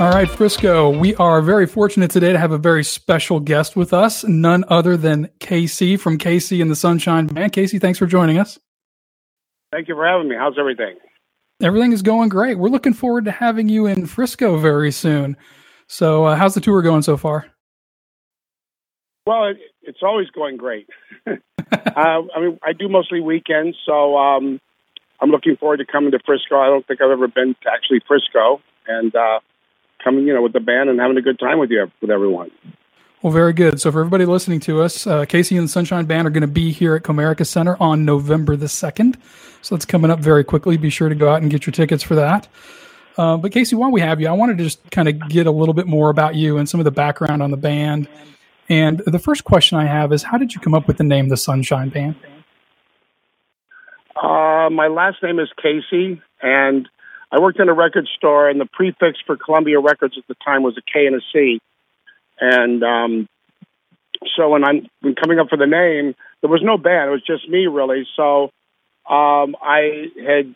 All right, Frisco, we are very fortunate today to have a very special guest with us, none other than KC from KC and the Sunshine Band. Casey, thanks for joining us. Thank you for having me. How's everything? Everything is going great. We're looking forward to having you in Frisco very soon. So, uh, how's the tour going so far? Well, it, it's always going great. uh, I mean, I do mostly weekends, so um, I'm looking forward to coming to Frisco. I don't think I've ever been to actually Frisco, and uh, coming, you know, with the band and having a good time with you with everyone. Well, very good. So, for everybody listening to us, uh, KC and the Sunshine Band are going to be here at Comerica Center on November the 2nd. So, that's coming up very quickly. Be sure to go out and get your tickets for that. Uh, but, Casey, while we have you, I wanted to just kind of get a little bit more about you and some of the background on the band. And the first question I have is How did you come up with the name The Sunshine Band? Uh, my last name is Casey, and I worked in a record store, and the prefix for Columbia Records at the time was a K and a C. And um, so when I'm when coming up for the name, there was no band; it was just me, really. So um, I had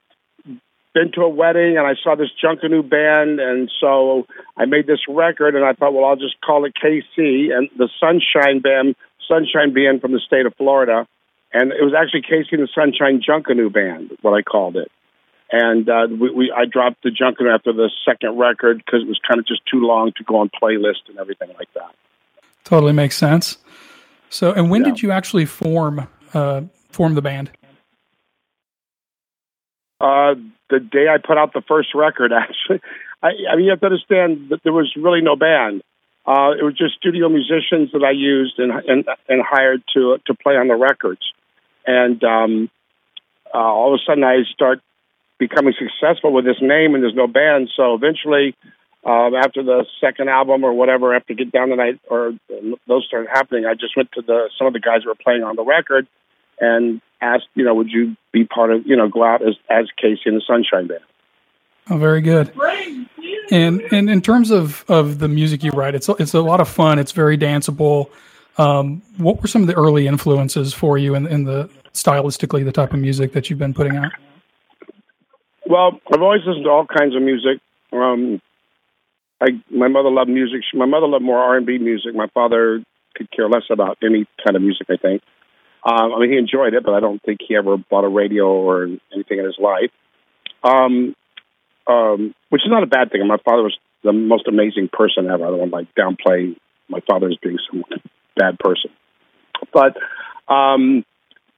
been to a wedding, and I saw this Junkanoo band, and so I made this record, and I thought, well, I'll just call it KC and the Sunshine Band, Sunshine Band from the state of Florida, and it was actually KC and the Sunshine Junkanoo Band, what I called it and uh, we, we I dropped the Junkin after the second record because it was kind of just too long to go on playlist and everything like that. Totally makes sense. So, and when yeah. did you actually form uh, form the band? Uh, the day I put out the first record, actually. I, I mean, you have to understand that there was really no band. Uh, it was just studio musicians that I used and and, and hired to to play on the records. And um, uh, all of a sudden, I start becoming successful with this name and there's no band. So eventually, um, after the second album or whatever, after Get Down Tonight or those started happening, I just went to the some of the guys who were playing on the record and asked, you know, would you be part of, you know, go out as as KC and the Sunshine Band. Oh, very good. And and in terms of of the music you write, it's it's a lot of fun. It's very danceable. Um, what were some of the early influences for you in, in the stylistically the type of music that you've been putting out? Well, I've always listened to all kinds of music. Um, I my mother loved music. She, my mother loved more R and B music. My father could care less about any kind of music. I think. Um, I mean, he enjoyed it, but I don't think he ever bought a radio or anything in his life. Um, um, which is not a bad thing. My father was the most amazing person ever. I don't want to like downplay my father as being some bad person, but um,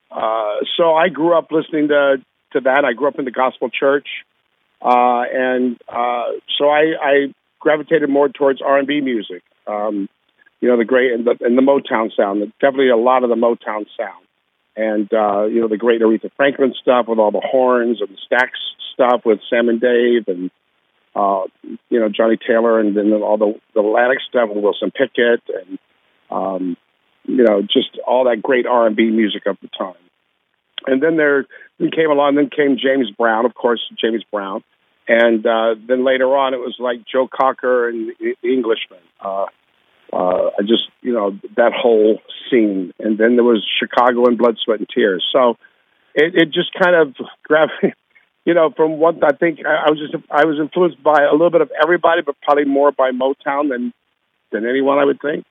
uh, so I grew up listening to to that. I grew up in the gospel church, uh, and uh, so I, I gravitated more towards R and B music. Um, you know, the great and the, and the Motown sound. Definitely a lot of the Motown sound, and uh, you know the great Aretha Franklin stuff with all the horns and the Stax stuff with Sam and Dave, and uh, you know Johnnie Taylor, and then all the the Atlantic stuff with Wilson Pickett, and um, you know just all that great R and B music of the time. And then there then came along, then came James Brown, of course, James Brown. And uh, then later on, it was like Joe Cocker and the Englishmen. Uh, uh, I just, you know, that whole scene. And then there was Chicago and Blood, Sweat, and Tears. So it, it just kind of grabbed, you know, from what I think I, I was just, I was influenced by a little bit of everybody, but probably more by Motown than, than anyone I would think.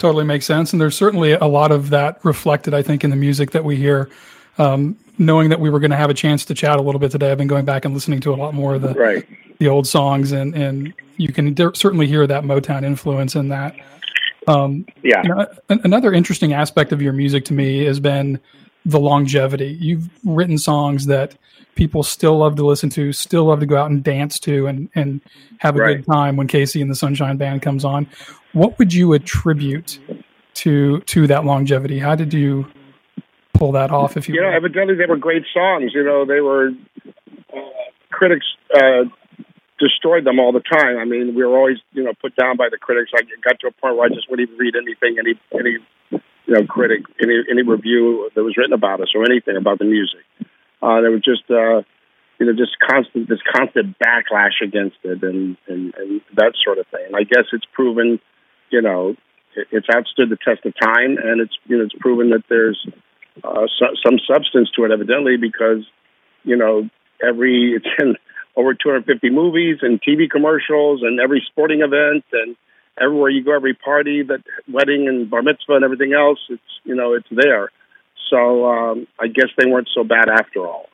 Totally makes sense. And there's certainly a lot of that reflected, I think, in the music that we hear. Um, knowing that we were going to have a chance to chat a little bit today, I've been going back and listening to a lot more of the right. the old songs, and and you can certainly hear that Motown influence in that. Um, yeah. You know, another interesting aspect of your music to me has been the longevity. You've written songs that people still love to listen to, still love to go out and dance to, and and have a right. good time when KC and the Sunshine Band comes on. What would you attribute to to that longevity? How did you pull that off? If you, you know, evidently they were great songs. You know, they were uh, critics uh, destroyed them all the time. I mean, we were always you know put down by the critics. I got to a point where I just wouldn't even read anything any any you know critic any any review that was written about us or anything about the music. Uh, there was just uh, you know just constant this constant backlash against it and, and and that sort of thing. And I guess it's proven you know, it's outstood the test of time, and it's you know it's proven that there's uh, so, some substance to it, evidently, because you know every it's in over 250 movies and TV commercials and every sporting event and everywhere you go, every party, that wedding and bar mitzvah and everything else. It's you know it's there. So um, I guess they weren't so bad after all.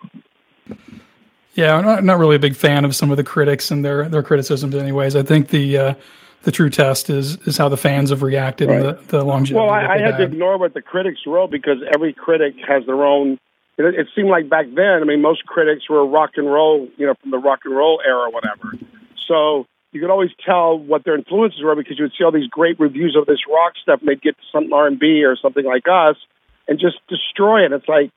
Yeah, I'm not, not, really a big fan of some of the critics and their their criticisms. Anyways, I think the uh, the true test is is how the fans have reacted right. and the, the longevity. Well, I, I had, had to ignore what the critics wrote because every critic has their own. It, it seemed like back then, I mean, most critics were rock and roll, you know, from the rock and roll era, or whatever. So you could always tell what their influences were because you would see all these great reviews of this rock stuff, and they'd get to something R and B or something like us, and just destroy it. It's like,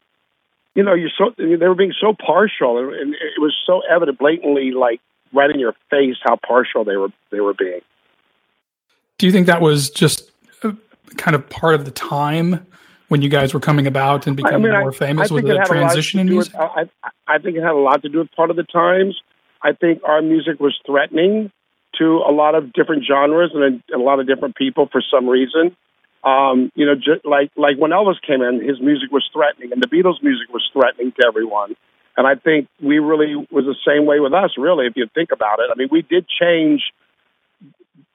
you know, you're so they were being so partial, and it was so evident, blatantly, like right in your face, how partial they were they were being. Do you think that was just kind of part of the time when you guys were coming about and becoming I mean, more famous? with the transition in music? With, I, I think it had a lot to do with part of the times. I think our music was threatening to a lot of different genres and a, a lot of different people for some reason. Um, you know, just like like when Elvis came in, his music was threatening, and the Beatles' music was threatening to everyone. And I think we really was the same way with us. Really, if you think about it, I mean, we did change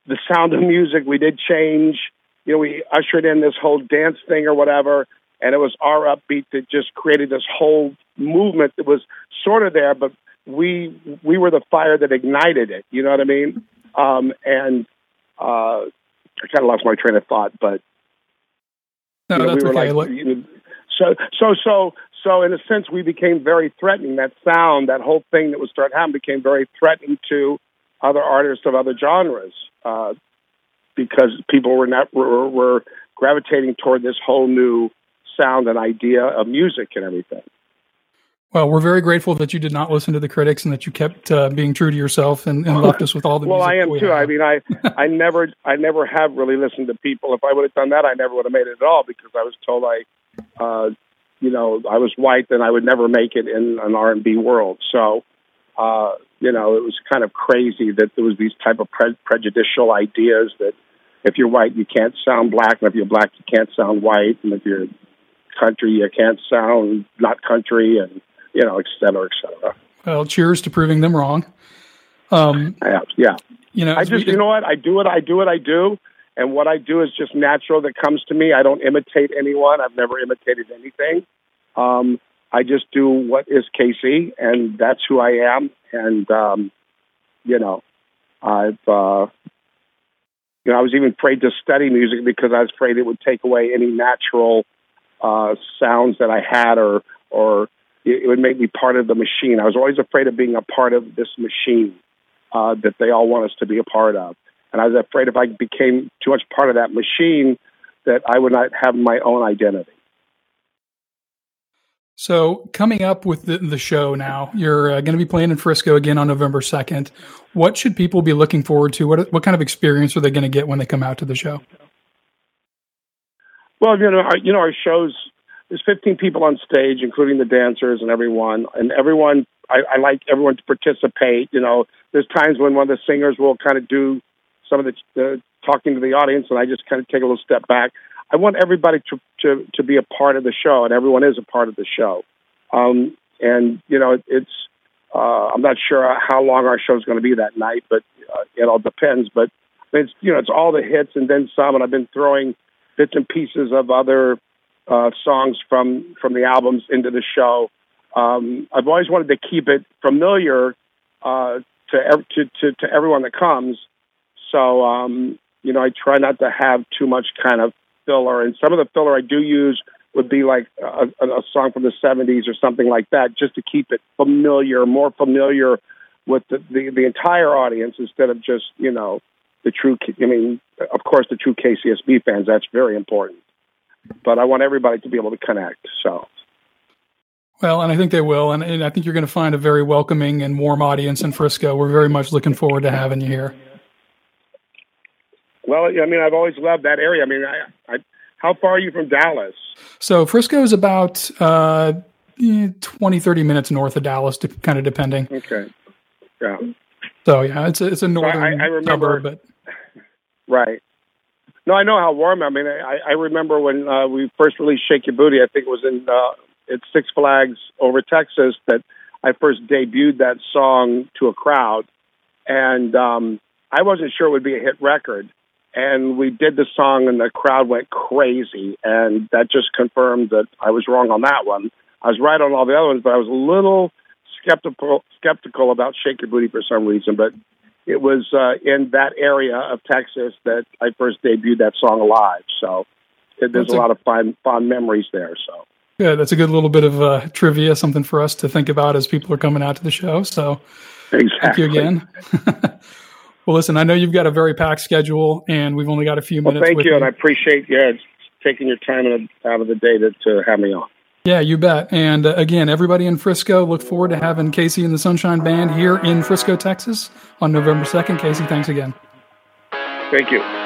the sound of music. We did change. You know, we ushered in this whole dance thing or whatever, and it was our upbeat that just created this whole movement that was sort of there, but we we were the fire that ignited it. You know what I mean? Um, and uh, I kind of lost my train of thought, but no, you know, that's we were okay. like, you know, so so so so in a sense, we became very threatening. That sound, that whole thing that was starting happening, became very threatening to other artists of other genres uh, because people were not were, were gravitating toward this whole new sound and idea of music and everything. Well, we're very grateful that you did not listen to the critics and that you kept uh, being true to yourself and, and left us with all the. well, I am we too. Have. I mean, I I never I never have really listened to people. If I would have done that, I never would have made it at all because I was told I, uh, you know, I was white and I would never make it in an R and B world. So, uh, you know, it was kind of crazy that there was these type of pre- prejudicial ideas that if you're white you can't sound black, and if you're black you can't sound white, and if you're country you can't sound not country, and you know, et cetera, et cetera. Well, cheers to proving them wrong. Um, yeah, yeah. You know, I just, we, you know what? I do what I do what I do, and what I do is just natural that comes to me. I don't imitate anyone. I've never imitated anything. Um, I just do what is KC, and that's who I am. And um, you know, I've uh, you know, I was even afraid to study music because I was afraid it would take away any natural uh, sounds that I had or or it would make me part of the machine. I was always afraid of being a part of this machine uh, that they all want us to be a part of. And I was afraid if I became too much part of that machine, that I would not have my own identity. So, coming up with the, the show now, you're uh, going to be playing in Frisco again on November 2nd. What should people be looking forward to? What, what kind of experience are they going to get when they come out to the show? Well, you know, our, you know, our shows there's 15 people on stage, including the dancers and everyone, and everyone. I, I like everyone to participate. You know, there's times when one of the singers will kind of do some of the, the talking to the audience, and I just kind of take a little step back. I want everybody to to to be a part of the show, and everyone is a part of the show. Um, and you know, it's uh, I'm not sure how long our show is going to be that night, but uh, it all depends. But it's you know, it's all the hits and then some, and I've been throwing bits and pieces of other uh, songs from from the albums into the show. Um, I've always wanted to keep it familiar uh, to, to, to to everyone that comes. So um, you know, I try not to have too much kind of filler, and some of the filler I do use would be like a, a song from the '70s or something like that, just to keep it familiar, more familiar with the, the, the entire audience instead of just you know the true. I mean, of course, the true KCSB fans. That's very important but I want everybody to be able to connect. So. Well, and I think they will, and, and I think you're going to find a very welcoming and warm audience in Frisco. We're very much looking forward to having you here. Well, I mean, I've always loved that area. I mean, I, I, how far are you from Dallas? So Frisco is about uh, 20, 30 minutes north of Dallas, to, kind of depending. Okay. Yeah. So yeah, it's a, it's a northern so I, I remember, suburb, but right. No, I know how warm. I mean, I, I remember when uh, we first released "Shake Your Booty." I think it was in uh, at Six Flags over Texas. That I first debuted that song to a crowd, and um, I wasn't sure it would be a hit record. And we did the song, and the crowd went crazy, and that just confirmed that I was wrong on that one. I was right on all the other ones, but I was a little skeptical skeptical about "Shake Your Booty" for some reason. But it was uh, in that area of Texas that I first debuted that song live. So it, there's a, a, lot of fun, fond memories there. So yeah, that's a good little bit of uh, trivia, something for us to think about as people are coming out to the show. So exactly. thank you again. well, listen, I know you've got a very packed schedule, and we've only got a few minutes. Well, thank you, you, and I appreciate yeah taking your time out of the day to, to have me on. Yeah, you bet. And uh, again, everybody in Frisco, look forward to having KC and the Sunshine Band here in Frisco, Texas on November 2nd. Casey, thanks again. Thank you.